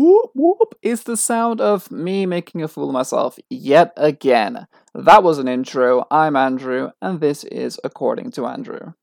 whoop whoop is the sound of me making a fool of myself yet again. That was an intro. I'm Andrew, and this is According to Andrew.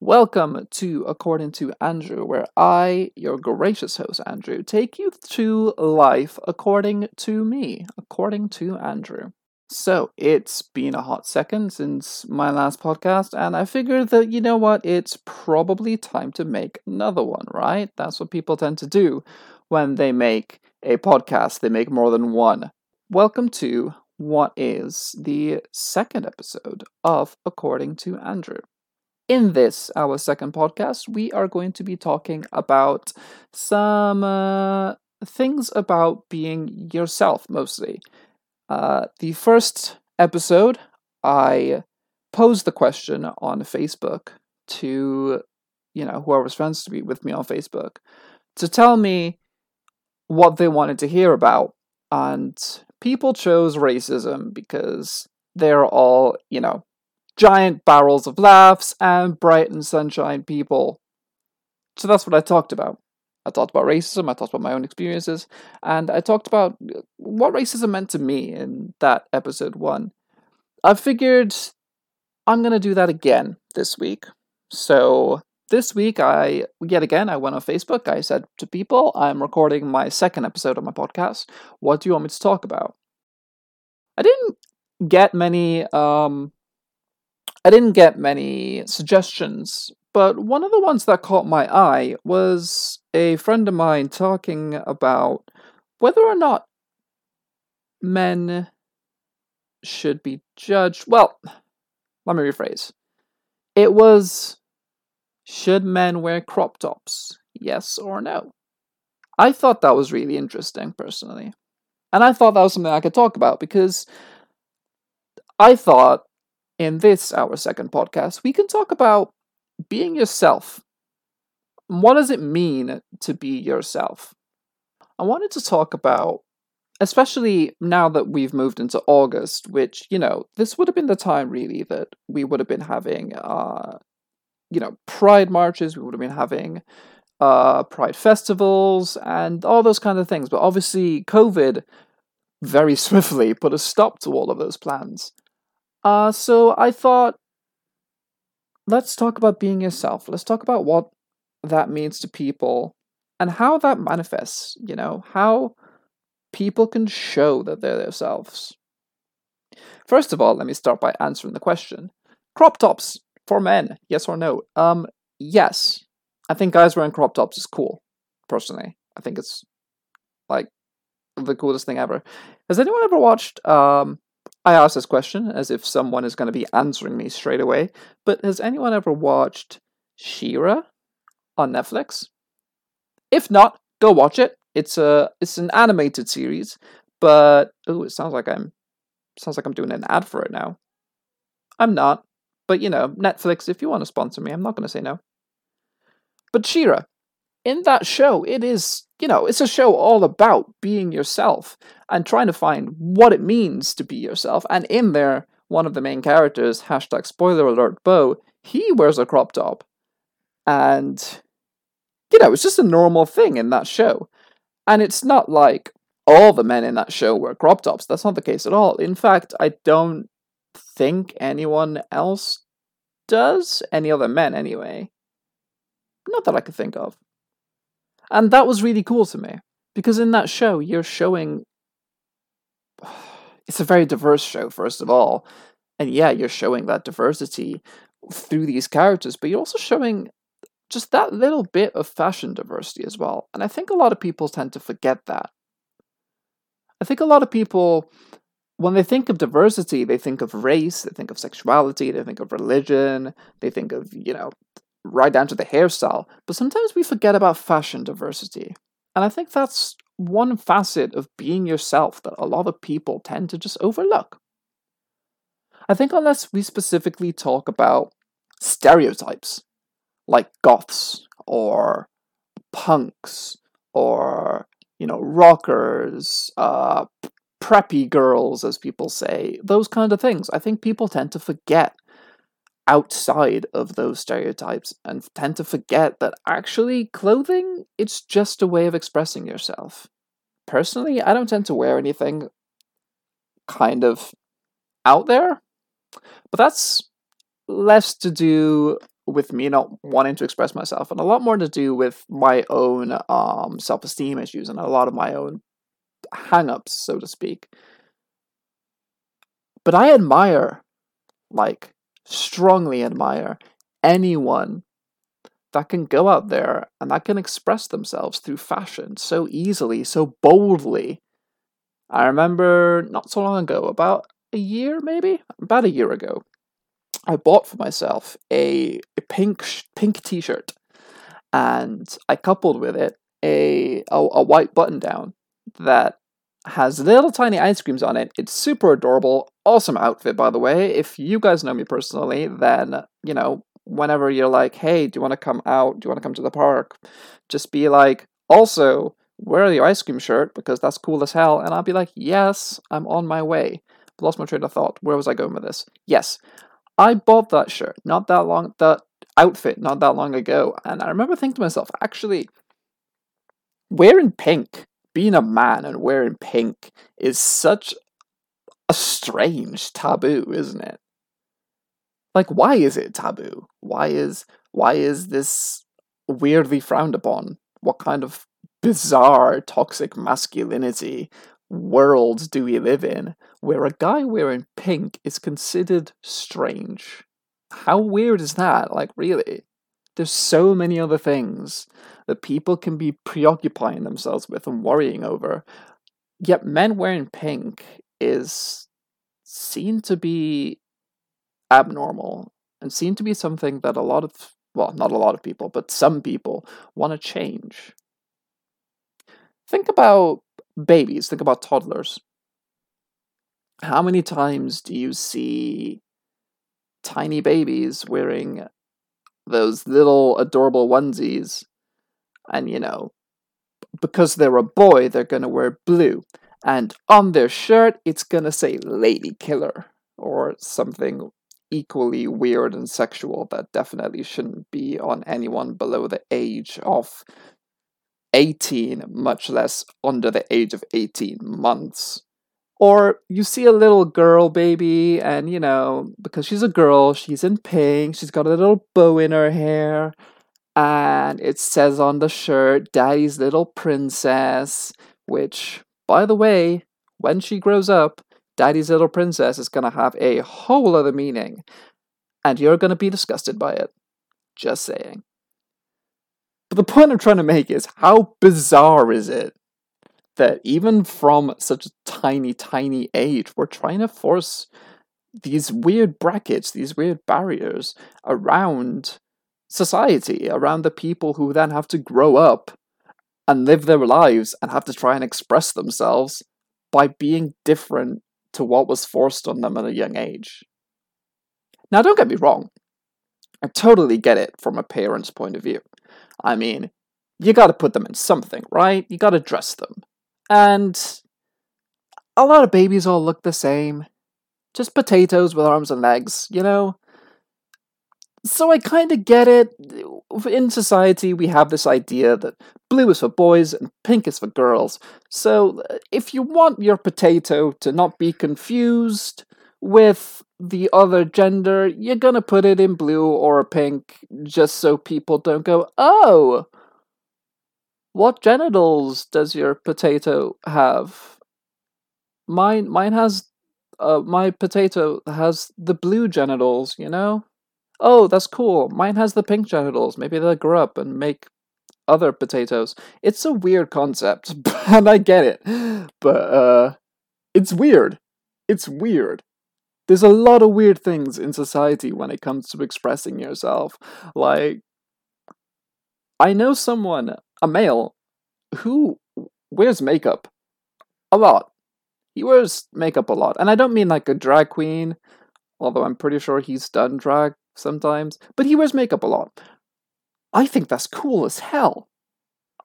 Welcome to According to Andrew, where I, your gracious host Andrew, take you through life according to me, according to Andrew. So, it's been a hot second since my last podcast, and I figured that, you know what, it's probably time to make another one, right? That's what people tend to do when they make a podcast, they make more than one. Welcome to what is the second episode of According to Andrew. In this, our second podcast, we are going to be talking about some uh, things about being yourself mostly. Uh, the first episode, I posed the question on Facebook to, you know, whoever's friends to be with me on Facebook to tell me what they wanted to hear about. And people chose racism because they're all, you know, giant barrels of laughs, and bright and sunshine people. So that's what I talked about. I talked about racism, I talked about my own experiences, and I talked about what racism meant to me in that episode one. I figured I'm going to do that again this week. So this week, I, yet again, I went on Facebook. I said to people, I'm recording my second episode of my podcast. What do you want me to talk about? I didn't get many um, I didn't get many suggestions, but one of the ones that caught my eye was a friend of mine talking about whether or not men should be judged. Well, let me rephrase. It was should men wear crop tops? Yes or no? I thought that was really interesting personally. And I thought that was something I could talk about because I thought in this, our second podcast, we can talk about being yourself. What does it mean to be yourself? I wanted to talk about, especially now that we've moved into August, which, you know, this would have been the time really that we would have been having, uh, you know, pride marches, we would have been having uh, pride festivals and all those kind of things. But obviously, COVID very swiftly put a stop to all of those plans. Uh, so I thought, let's talk about being yourself. Let's talk about what that means to people and how that manifests, you know, how people can show that they're themselves. First of all, let me start by answering the question. Crop tops for men, yes or no? Um, yes. I think guys wearing crop tops is cool, personally. I think it's like the coolest thing ever. Has anyone ever watched um I ask this question as if someone is going to be answering me straight away, but has anyone ever watched She-Ra on Netflix? If not, go watch it. It's a it's an animated series, but oh, it sounds like I'm sounds like I'm doing an ad for it now. I'm not, but you know, Netflix, if you want to sponsor me, I'm not going to say no. But She-Ra, in that show, it is, you know, it's a show all about being yourself and trying to find what it means to be yourself. And in there, one of the main characters, hashtag spoiler alert, Bow, he wears a crop top. And, you know, it's just a normal thing in that show. And it's not like all the men in that show wear crop tops. That's not the case at all. In fact, I don't think anyone else does. Any other men, anyway. Not that I could think of. And that was really cool to me because in that show, you're showing. It's a very diverse show, first of all. And yeah, you're showing that diversity through these characters, but you're also showing just that little bit of fashion diversity as well. And I think a lot of people tend to forget that. I think a lot of people, when they think of diversity, they think of race, they think of sexuality, they think of religion, they think of, you know, right down to the hairstyle. But sometimes we forget about fashion diversity. And I think that's one facet of being yourself that a lot of people tend to just overlook. I think, unless we specifically talk about stereotypes like goths or punks or, you know, rockers, uh, preppy girls, as people say, those kind of things, I think people tend to forget outside of those stereotypes and tend to forget that actually clothing it's just a way of expressing yourself. Personally, I don't tend to wear anything kind of out there, but that's less to do with me not wanting to express myself and a lot more to do with my own um, self-esteem issues and a lot of my own hang-ups so to speak. But i admire like strongly admire anyone that can go out there and that can express themselves through fashion so easily, so boldly. I remember not so long ago, about a year maybe, about a year ago, I bought for myself a, a pink pink t-shirt, and I coupled with it a a, a white button down that has little tiny ice creams on it. It's super adorable. Awesome outfit, by the way. If you guys know me personally, then, you know, whenever you're like, hey, do you want to come out? Do you want to come to the park? Just be like, also, wear your ice cream shirt because that's cool as hell. And I'll be like, yes, I'm on my way. Lost my train of thought. Where was I going with this? Yes, I bought that shirt not that long, that outfit not that long ago. And I remember thinking to myself, actually, wearing pink being a man and wearing pink is such a strange taboo, isn't it? Like why is it taboo? Why is why is this weirdly frowned upon? What kind of bizarre toxic masculinity world do we live in where a guy wearing pink is considered strange? How weird is that? Like really? There's so many other things that people can be preoccupying themselves with and worrying over. Yet men wearing pink is seen to be abnormal and seen to be something that a lot of, well, not a lot of people, but some people want to change. Think about babies, think about toddlers. How many times do you see tiny babies wearing those little adorable onesies. And, you know, because they're a boy, they're going to wear blue. And on their shirt, it's going to say Lady Killer or something equally weird and sexual that definitely shouldn't be on anyone below the age of 18, much less under the age of 18 months. Or you see a little girl baby, and you know, because she's a girl, she's in pink, she's got a little bow in her hair, and it says on the shirt, Daddy's Little Princess, which, by the way, when she grows up, Daddy's Little Princess is gonna have a whole other meaning, and you're gonna be disgusted by it. Just saying. But the point I'm trying to make is how bizarre is it that even from such a tiny, tiny age, we're trying to force these weird brackets, these weird barriers around society, around the people who then have to grow up and live their lives and have to try and express themselves by being different to what was forced on them at a young age. Now, don't get me wrong, I totally get it from a parent's point of view. I mean, you gotta put them in something, right? You gotta dress them. And a lot of babies all look the same. Just potatoes with arms and legs, you know? So I kind of get it. In society, we have this idea that blue is for boys and pink is for girls. So if you want your potato to not be confused with the other gender, you're gonna put it in blue or pink just so people don't go, oh, what genitals does your potato have? Mine mine has uh my potato has the blue genitals, you know? Oh, that's cool. Mine has the pink genitals. Maybe they'll grow up and make other potatoes. It's a weird concept, and I get it. But uh it's weird. It's weird. There's a lot of weird things in society when it comes to expressing yourself. Like I know someone a male who wears makeup a lot. He wears makeup a lot. And I don't mean like a drag queen, although I'm pretty sure he's done drag sometimes, but he wears makeup a lot. I think that's cool as hell.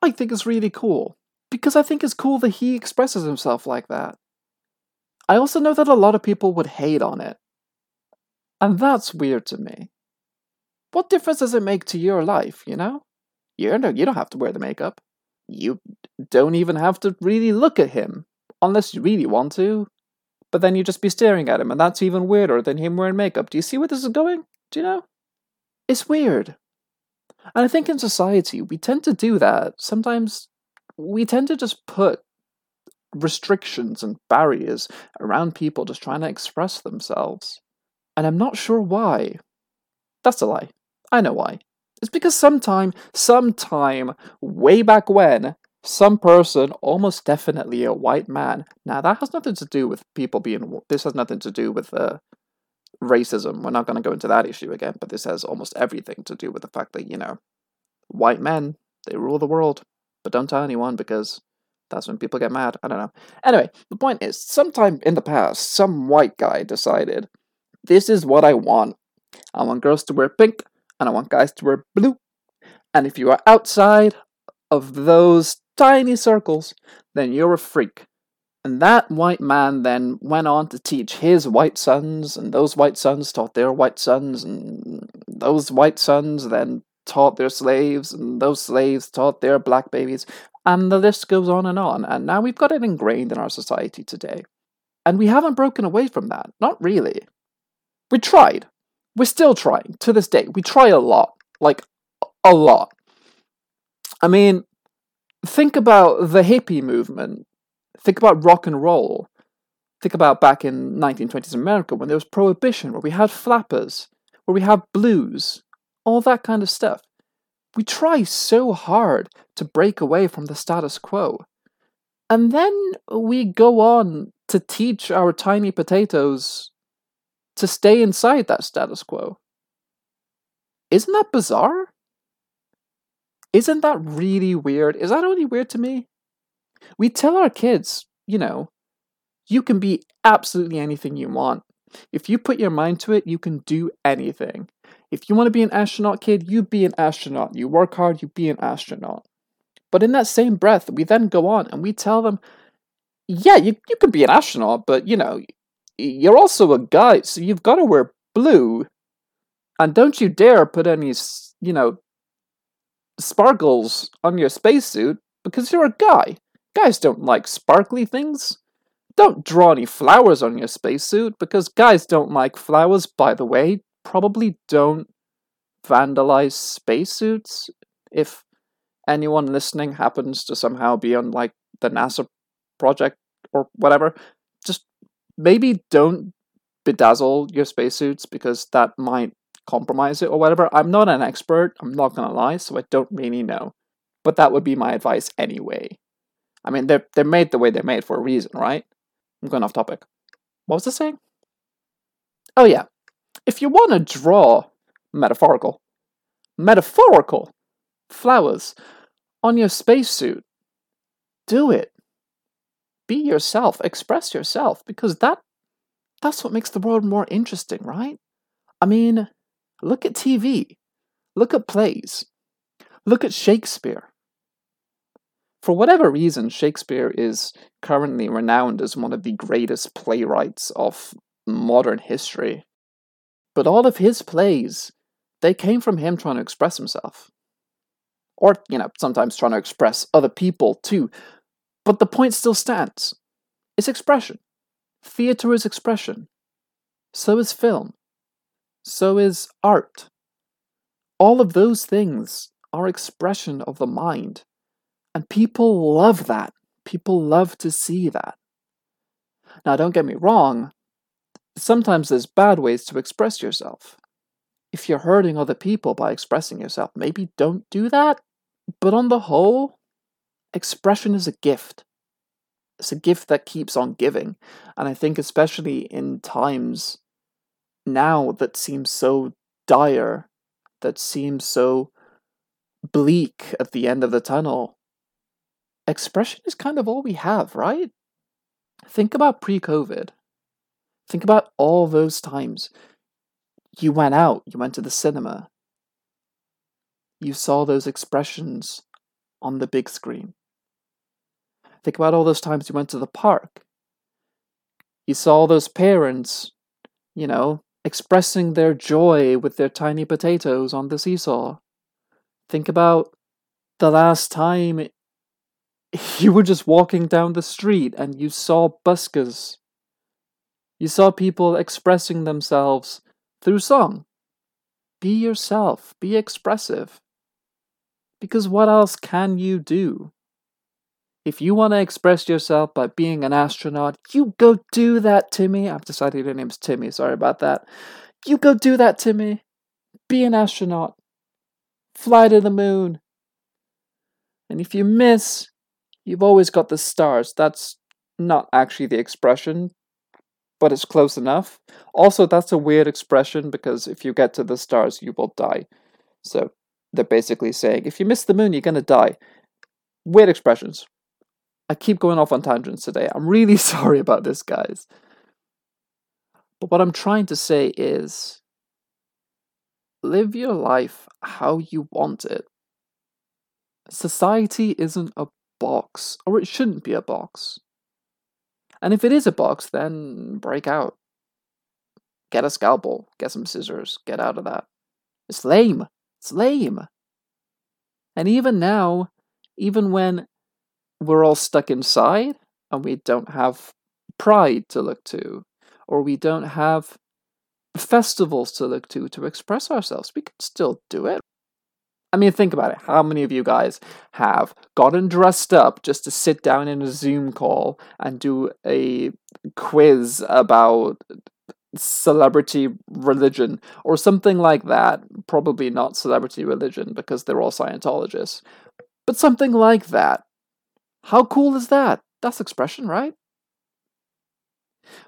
I think it's really cool. Because I think it's cool that he expresses himself like that. I also know that a lot of people would hate on it. And that's weird to me. what difference does it make to your life, you know? You don't, you don't have to wear the makeup. You don't even have to really look at him, unless you really want to. But then you just be staring at him, and that's even weirder than him wearing makeup. Do you see where this is going? Do you know? It's weird. And I think in society, we tend to do that. Sometimes we tend to just put restrictions and barriers around people just trying to express themselves. And I'm not sure why. That's a lie. I know why. It's because sometime, sometime, way back when, some person, almost definitely a white man. Now that has nothing to do with people being. This has nothing to do with uh, racism. We're not going to go into that issue again. But this has almost everything to do with the fact that you know, white men they rule the world, but don't tell anyone because that's when people get mad. I don't know. Anyway, the point is, sometime in the past, some white guy decided, this is what I want. I want girls to wear pink, and I want guys to wear blue. And if you are outside of those tiny circles, then you're a freak. And that white man then went on to teach his white sons, and those white sons taught their white sons, and those white sons then taught their slaves, and those slaves taught their black babies, and the list goes on and on. And now we've got it ingrained in our society today. And we haven't broken away from that. Not really. We tried. We're still trying to this day. We try a lot. Like, a lot. I mean, think about the hippie movement. Think about rock and roll. Think about back in 1920s America when there was prohibition, where we had flappers, where we had blues, all that kind of stuff. We try so hard to break away from the status quo. And then we go on to teach our tiny potatoes to stay inside that status quo. Isn't that bizarre? Isn't that really weird? Is that only weird to me? We tell our kids, you know, you can be absolutely anything you want. If you put your mind to it, you can do anything. If you want to be an astronaut, kid, you be an astronaut. You work hard, you be an astronaut. But in that same breath, we then go on and we tell them, yeah, you, you can be an astronaut, but you know, you're also a guy, so you've got to wear blue. And don't you dare put any, you know, sparkles on your spacesuit because you're a guy. Guys don't like sparkly things. Don't draw any flowers on your spacesuit because guys don't like flowers, by the way. Probably don't vandalize spacesuits if anyone listening happens to somehow be on like the NASA project or whatever. Maybe don't bedazzle your spacesuits because that might compromise it or whatever. I'm not an expert, I'm not gonna lie, so I don't really know. But that would be my advice anyway. I mean, they're, they're made the way they're made for a reason, right? I'm going off topic. What was I saying? Oh, yeah. If you want to draw metaphorical, metaphorical flowers on your spacesuit, do it. Be yourself, express yourself, because that that's what makes the world more interesting, right? I mean, look at TV, look at plays, look at Shakespeare for whatever reason, Shakespeare is currently renowned as one of the greatest playwrights of modern history. But all of his plays, they came from him trying to express himself. Or, you know, sometimes trying to express other people too. But the point still stands it's expression. Theatre is expression. So is film. So is art. All of those things are expression of the mind and people love that. People love to see that. Now, don't get me wrong, sometimes there's bad ways to express yourself. If you're hurting other people by expressing yourself, maybe don't do that. But on the whole, expression is a gift. It's a gift that keeps on giving. And I think, especially in times now that seem so dire, that seem so bleak at the end of the tunnel, expression is kind of all we have, right? Think about pre COVID. Think about all those times you went out, you went to the cinema, you saw those expressions on the big screen. Think about all those times you went to the park. You saw those parents, you know, expressing their joy with their tiny potatoes on the seesaw. Think about the last time you were just walking down the street and you saw buskers. You saw people expressing themselves through song. Be yourself, be expressive. Because what else can you do? If you want to express yourself by being an astronaut, you go do that, Timmy. I've decided your name's Timmy, sorry about that. You go do that, Timmy. Be an astronaut. Fly to the moon. And if you miss, you've always got the stars. That's not actually the expression, but it's close enough. Also, that's a weird expression because if you get to the stars, you will die. So they're basically saying if you miss the moon, you're going to die. Weird expressions. I keep going off on tangents today. I'm really sorry about this, guys. But what I'm trying to say is live your life how you want it. Society isn't a box, or it shouldn't be a box. And if it is a box, then break out. Get a scalpel, get some scissors, get out of that. It's lame. It's lame. And even now, even when we're all stuck inside and we don't have pride to look to, or we don't have festivals to look to to express ourselves, we can still do it. I mean, think about it. How many of you guys have gotten dressed up just to sit down in a Zoom call and do a quiz about celebrity religion or something like that? Probably not celebrity religion because they're all Scientologists, but something like that. How cool is that? That's expression, right?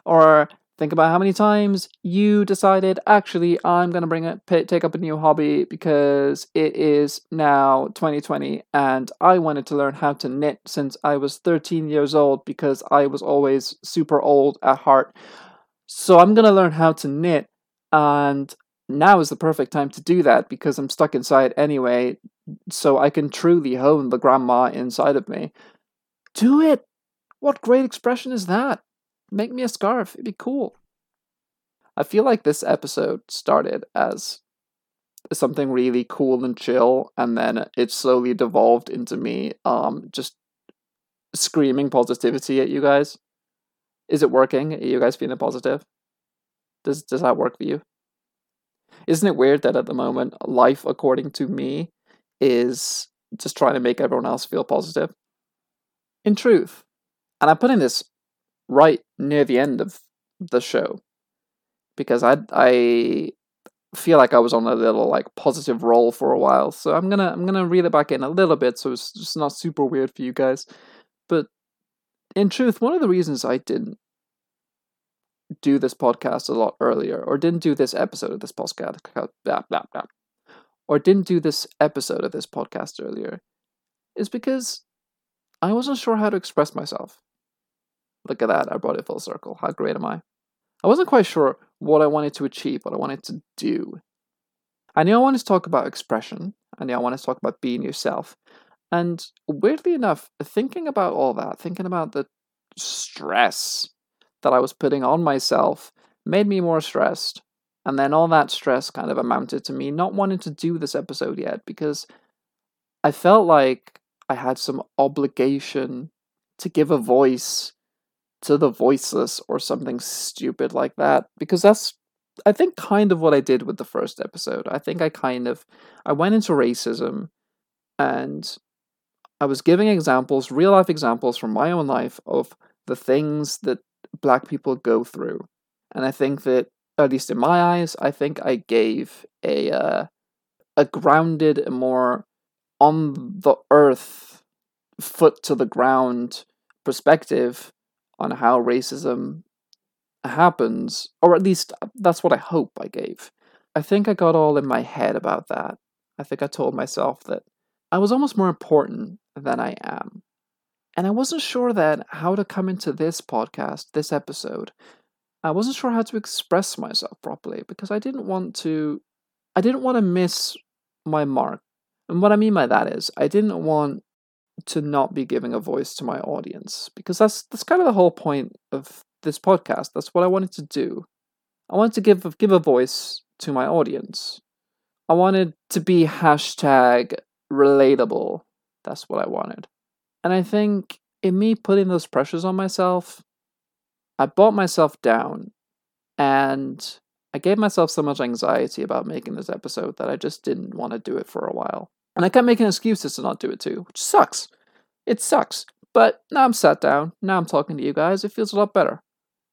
Or Think about how many times you decided, actually, I'm going to bring it, take up a new hobby because it is now 2020 and I wanted to learn how to knit since I was 13 years old because I was always super old at heart. So I'm going to learn how to knit and now is the perfect time to do that because I'm stuck inside anyway, so I can truly hone the grandma inside of me. Do it! What great expression is that? Make me a scarf. It'd be cool. I feel like this episode started as something really cool and chill, and then it slowly devolved into me um just screaming positivity at you guys. Is it working? Are you guys feeling positive? Does does that work for you? Isn't it weird that at the moment life according to me is just trying to make everyone else feel positive? In truth, and I'm putting this right near the end of the show because I I feel like I was on a little like positive roll for a while. So I'm gonna I'm gonna reel it back in a little bit so it's just not super weird for you guys. But in truth, one of the reasons I didn't do this podcast a lot earlier, or didn't do this episode of this podcast, blah, blah, blah, or didn't do this episode of this podcast earlier, is because I wasn't sure how to express myself. Look at that, I brought it full circle. How great am I? I wasn't quite sure what I wanted to achieve, what I wanted to do. I knew I wanted to talk about expression. I knew I wanted to talk about being yourself. And weirdly enough, thinking about all that, thinking about the stress that I was putting on myself made me more stressed. And then all that stress kind of amounted to me not wanting to do this episode yet because I felt like I had some obligation to give a voice to the voiceless or something stupid like that because that's I think kind of what I did with the first episode. I think I kind of I went into racism and I was giving examples, real life examples from my own life of the things that black people go through. And I think that at least in my eyes, I think I gave a uh, a grounded, more on the earth, foot to the ground perspective on how racism happens, or at least uh, that's what I hope I gave. I think I got all in my head about that. I think I told myself that I was almost more important than I am. And I wasn't sure that how to come into this podcast, this episode. I wasn't sure how to express myself properly because I didn't want to I didn't want to miss my mark. And what I mean by that is I didn't want to not be giving a voice to my audience because that's that's kind of the whole point of this podcast. That's what I wanted to do. I wanted to give give a voice to my audience. I wanted to be hashtag relatable. That's what I wanted. And I think in me putting those pressures on myself, I brought myself down and I gave myself so much anxiety about making this episode that I just didn't want to do it for a while. And I kept making excuses to not do it too, which sucks. It sucks. But now I'm sat down, now I'm talking to you guys, it feels a lot better.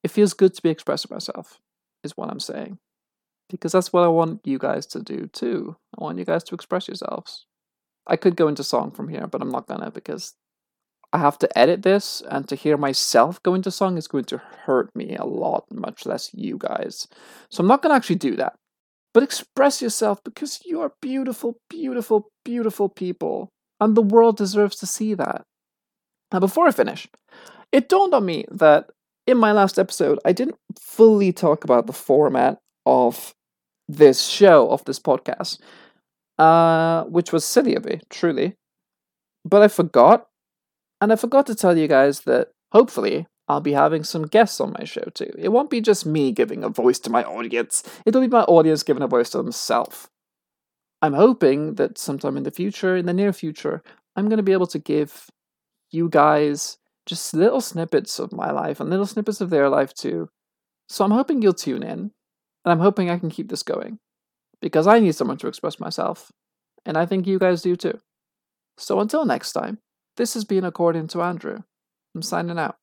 It feels good to be expressing myself, is what I'm saying. Because that's what I want you guys to do too. I want you guys to express yourselves. I could go into song from here, but I'm not gonna because I have to edit this, and to hear myself go into song is going to hurt me a lot, much less you guys. So I'm not to actually do that. But express yourself because you are beautiful, beautiful, beautiful people. And the world deserves to see that. Now, before I finish, it dawned on me that in my last episode, I didn't fully talk about the format of this show, of this podcast, uh, which was silly of me, truly. But I forgot and I forgot to tell you guys that hopefully I'll be having some guests on my show too. It won't be just me giving a voice to my audience, it'll be my audience giving a voice to themselves. I'm hoping that sometime in the future, in the near future, I'm going to be able to give you guys just little snippets of my life and little snippets of their life too. So I'm hoping you'll tune in, and I'm hoping I can keep this going because I need someone to express myself, and I think you guys do too. So until next time. This has been According to Andrew. I'm signing out.